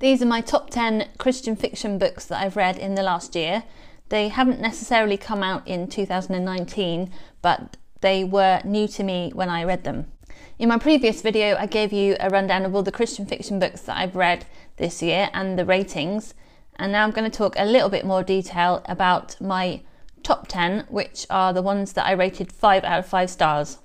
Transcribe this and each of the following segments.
These are my top 10 Christian fiction books that I've read in the last year. They haven't necessarily come out in 2019, but they were new to me when I read them. In my previous video, I gave you a rundown of all the Christian fiction books that I've read this year and the ratings, and now I'm going to talk a little bit more detail about my top 10, which are the ones that I rated 5 out of 5 stars.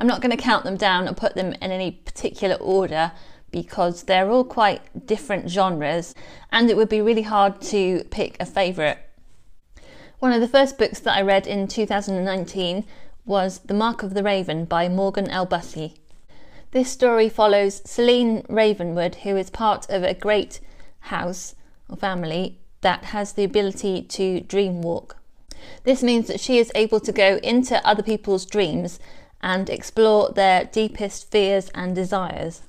I'm not going to count them down and put them in any particular order because they're all quite different genres and it would be really hard to pick a favourite. One of the first books that I read in 2019 was The Mark of the Raven by Morgan L. Busse. This story follows Selene Ravenwood, who is part of a great house or family that has the ability to dream walk. This means that she is able to go into other people's dreams and explore their deepest fears and desires.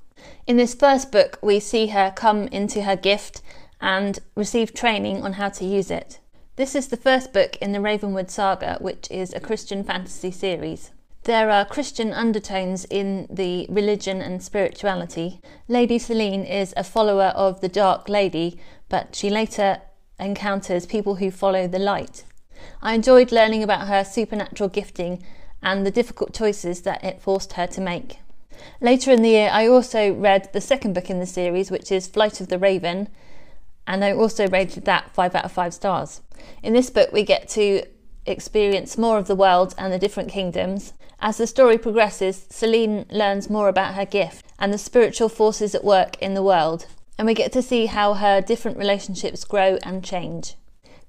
In this first book, we see her come into her gift and receive training on how to use it. This is the first book in the Ravenwood saga, which is a Christian fantasy series. There are Christian undertones in the religion and spirituality. Lady Selene is a follower of the Dark Lady, but she later encounters people who follow the light. I enjoyed learning about her supernatural gifting and the difficult choices that it forced her to make. Later in the year, I also read the second book in the series, which is Flight of the Raven, and I also rated that 5 out of 5 stars. In this book, we get to experience more of the world and the different kingdoms. As the story progresses, Selene learns more about her gift and the spiritual forces at work in the world, and we get to see how her different relationships grow and change.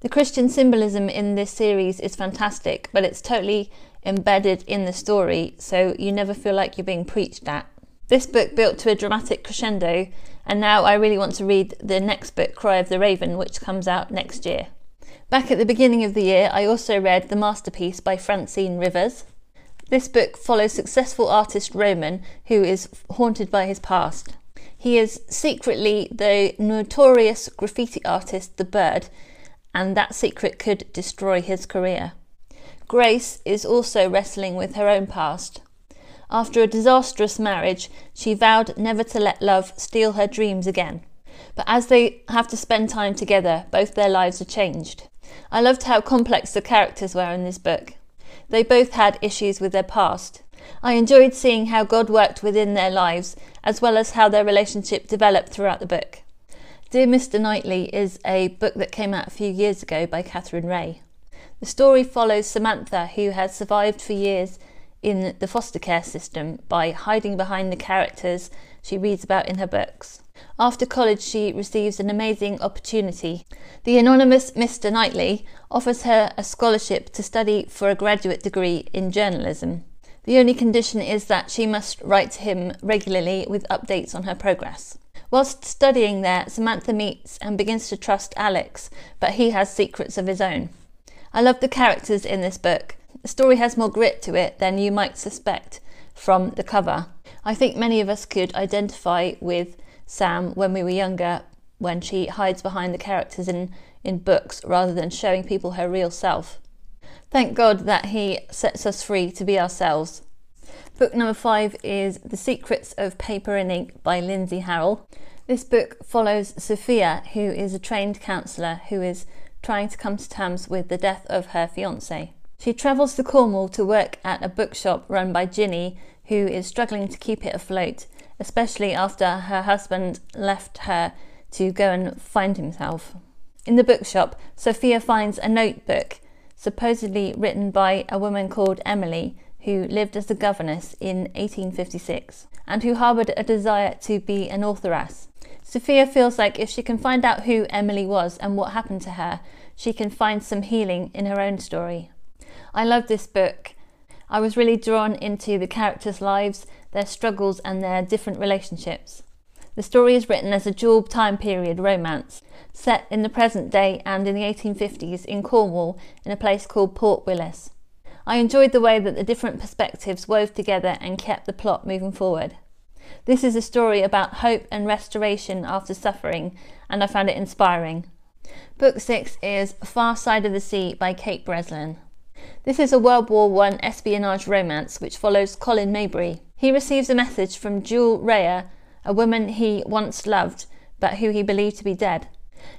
The Christian symbolism in this series is fantastic, but it's totally embedded in the story, so you never feel like you're being preached at. This book built to a dramatic crescendo, and now I really want to read the next book, Cry of the Raven, which comes out next year. Back at the beginning of the year, I also read The Masterpiece by Francine Rivers. This book follows successful artist Roman, who is haunted by his past. He is secretly the notorious graffiti artist The Bird, and that secret could destroy his career. Grace is also wrestling with her own past. After a disastrous marriage, she vowed never to let love steal her dreams again. But as they have to spend time together, both their lives are changed. I loved how complex the characters were in this book. They both had issues with their past. I enjoyed seeing how God worked within their lives, as well as how their relationship developed throughout the book. Dear Mr. Knightley is a book that came out a few years ago by Katherine Reay. The story follows Samantha, who has survived for years in the foster care system by hiding behind the characters she reads about in her books. After college, she receives an amazing opportunity. The anonymous Mr. Knightley offers her a scholarship to study for a graduate degree in journalism. The only condition is that she must write to him regularly with updates on her progress. Whilst studying there, Samantha meets and begins to trust Alex, but he has secrets of his own. I love the characters in this book. The story has more grit to it than you might suspect from the cover. I think many of us could identify with Sam when we were younger, when she hides behind the characters in, in books rather than showing people her real self. Thank God that he sets us free to be ourselves. Book number five is The Secrets of Paper and Ink by Lindsay Harrel. This book follows Sophia, who is a trained counsellor who is trying to come to terms with the death of her fiance. She travels to Cornwall to work at a bookshop run by Ginny, who is struggling to keep it afloat, especially after her husband left her to go and find himself. In the bookshop, Sophia finds a notebook, supposedly written by a woman called Emily, who lived as a governess in 1856 and who harboured a desire to be an authoress. Sophia feels like if she can find out who Emily was and what happened to her, she can find some healing in her own story. I love this book. I was really drawn into the characters' lives, their struggles, and their different relationships. The story is written as a dual time period romance, set in the present day and in the 1850s in Cornwall in a place called Port Willis. I enjoyed the way that the different perspectives wove together and kept the plot moving forward. This is a story about hope and restoration after suffering, and I found it inspiring. Book 6 is Far Side of the Sea by Kate Breslin. This is a World War I espionage romance which follows Colin Mabry. He receives a message from Jewel Rhea, a woman he once loved but who he believed to be dead.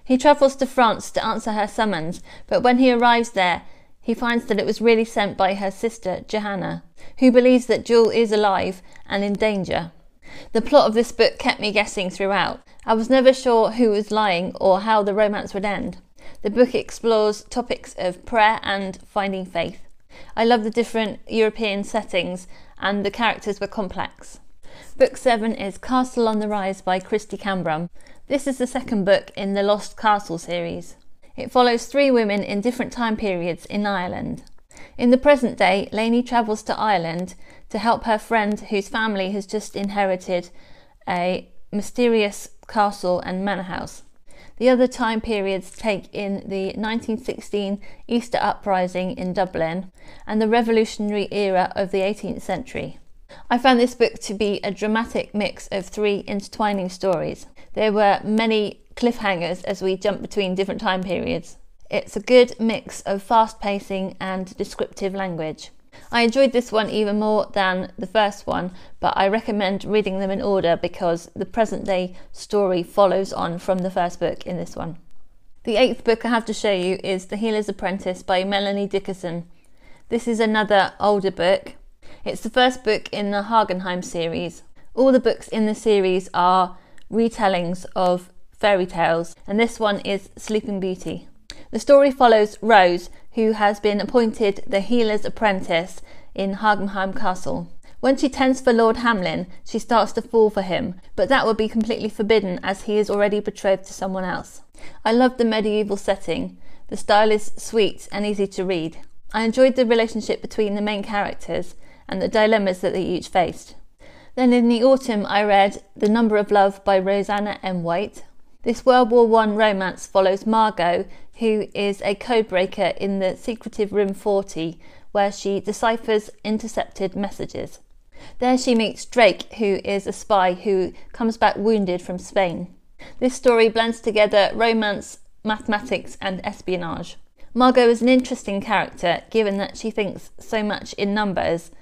He travels to France to answer her summons, but when he arrives there, he finds that it was really sent by her sister, Johanna, who believes that Jewel is alive and in danger. The plot of this book kept me guessing throughout. I was never sure who was lying or how the romance would end. The book explores topics of prayer and finding faith. I love the different European settings and the characters were complex. Book 7 is Castle on the Rise by Kristy Cambron. This is the second book in the Lost Castle series. It follows three women in different time periods in Ireland. In the present day, Lainey travels to Ireland to help her friend whose family has just inherited a mysterious castle and manor house. The other time periods take in the 1916 Easter uprising in Dublin and the revolutionary era of the 18th century. I found this book to be a dramatic mix of three intertwining stories. There were many cliffhangers as we jump between different time periods. It's a good mix of fast pacing and descriptive language. I enjoyed this one even more than the first one, but I recommend reading them in order because the present day story follows on from the first book in this one. The eighth book I have to show you is The Healer's Apprentice by Melanie Dickerson. This is another older book. It's the first book in the Hagenheim series. All the books in the series are retellings of fairy tales, and this one is Sleeping Beauty. The story follows Rose, who has been appointed the healer's apprentice in Hagenheim Castle. When she tends for Lord Hamlin, she starts to fall for him, but that would be completely forbidden as he is already betrothed to someone else. I love the medieval setting. The style is sweet and easy to read. I enjoyed the relationship between the main characters and the dilemmas that they each faced. Then in the autumn, I read The Number of Love by Roseanna M. White. This World War I romance follows Margot, who is a codebreaker in the secretive Room 40, where she deciphers intercepted messages. There she meets Drake, who is a spy who comes back wounded from Spain. This story blends together romance, mathematics, and espionage. Margot is an interesting character given that she thinks so much in numbers,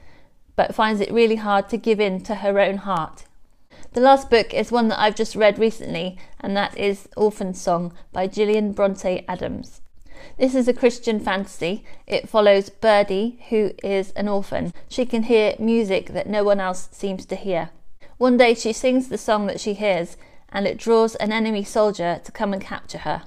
but finds it really hard to give in to her own heart. The last book is one that I've just read recently, and that is Orphan Song by Gillian Bronte Adams. This is a Christian fantasy. It follows Birdie, who is an orphan. She can hear music that no one else seems to hear. One day she sings the song that she hears, and it draws an enemy soldier to come and capture her.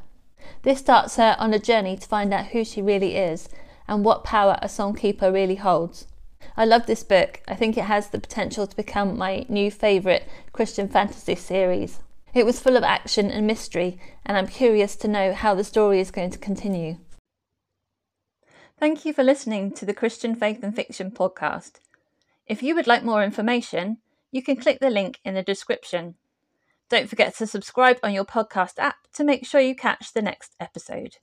This starts her on a journey to find out who she really is and what power a songkeeper really holds. I love this book. I think it has the potential to become my new favourite Christian fantasy series. It was full of action and mystery, and I'm curious to know how the story is going to continue. Thank you for listening to the Christian Faith and Fiction podcast. If you would like more information, you can click the link in the description. Don't forget to subscribe on your podcast app to make sure you catch the next episode.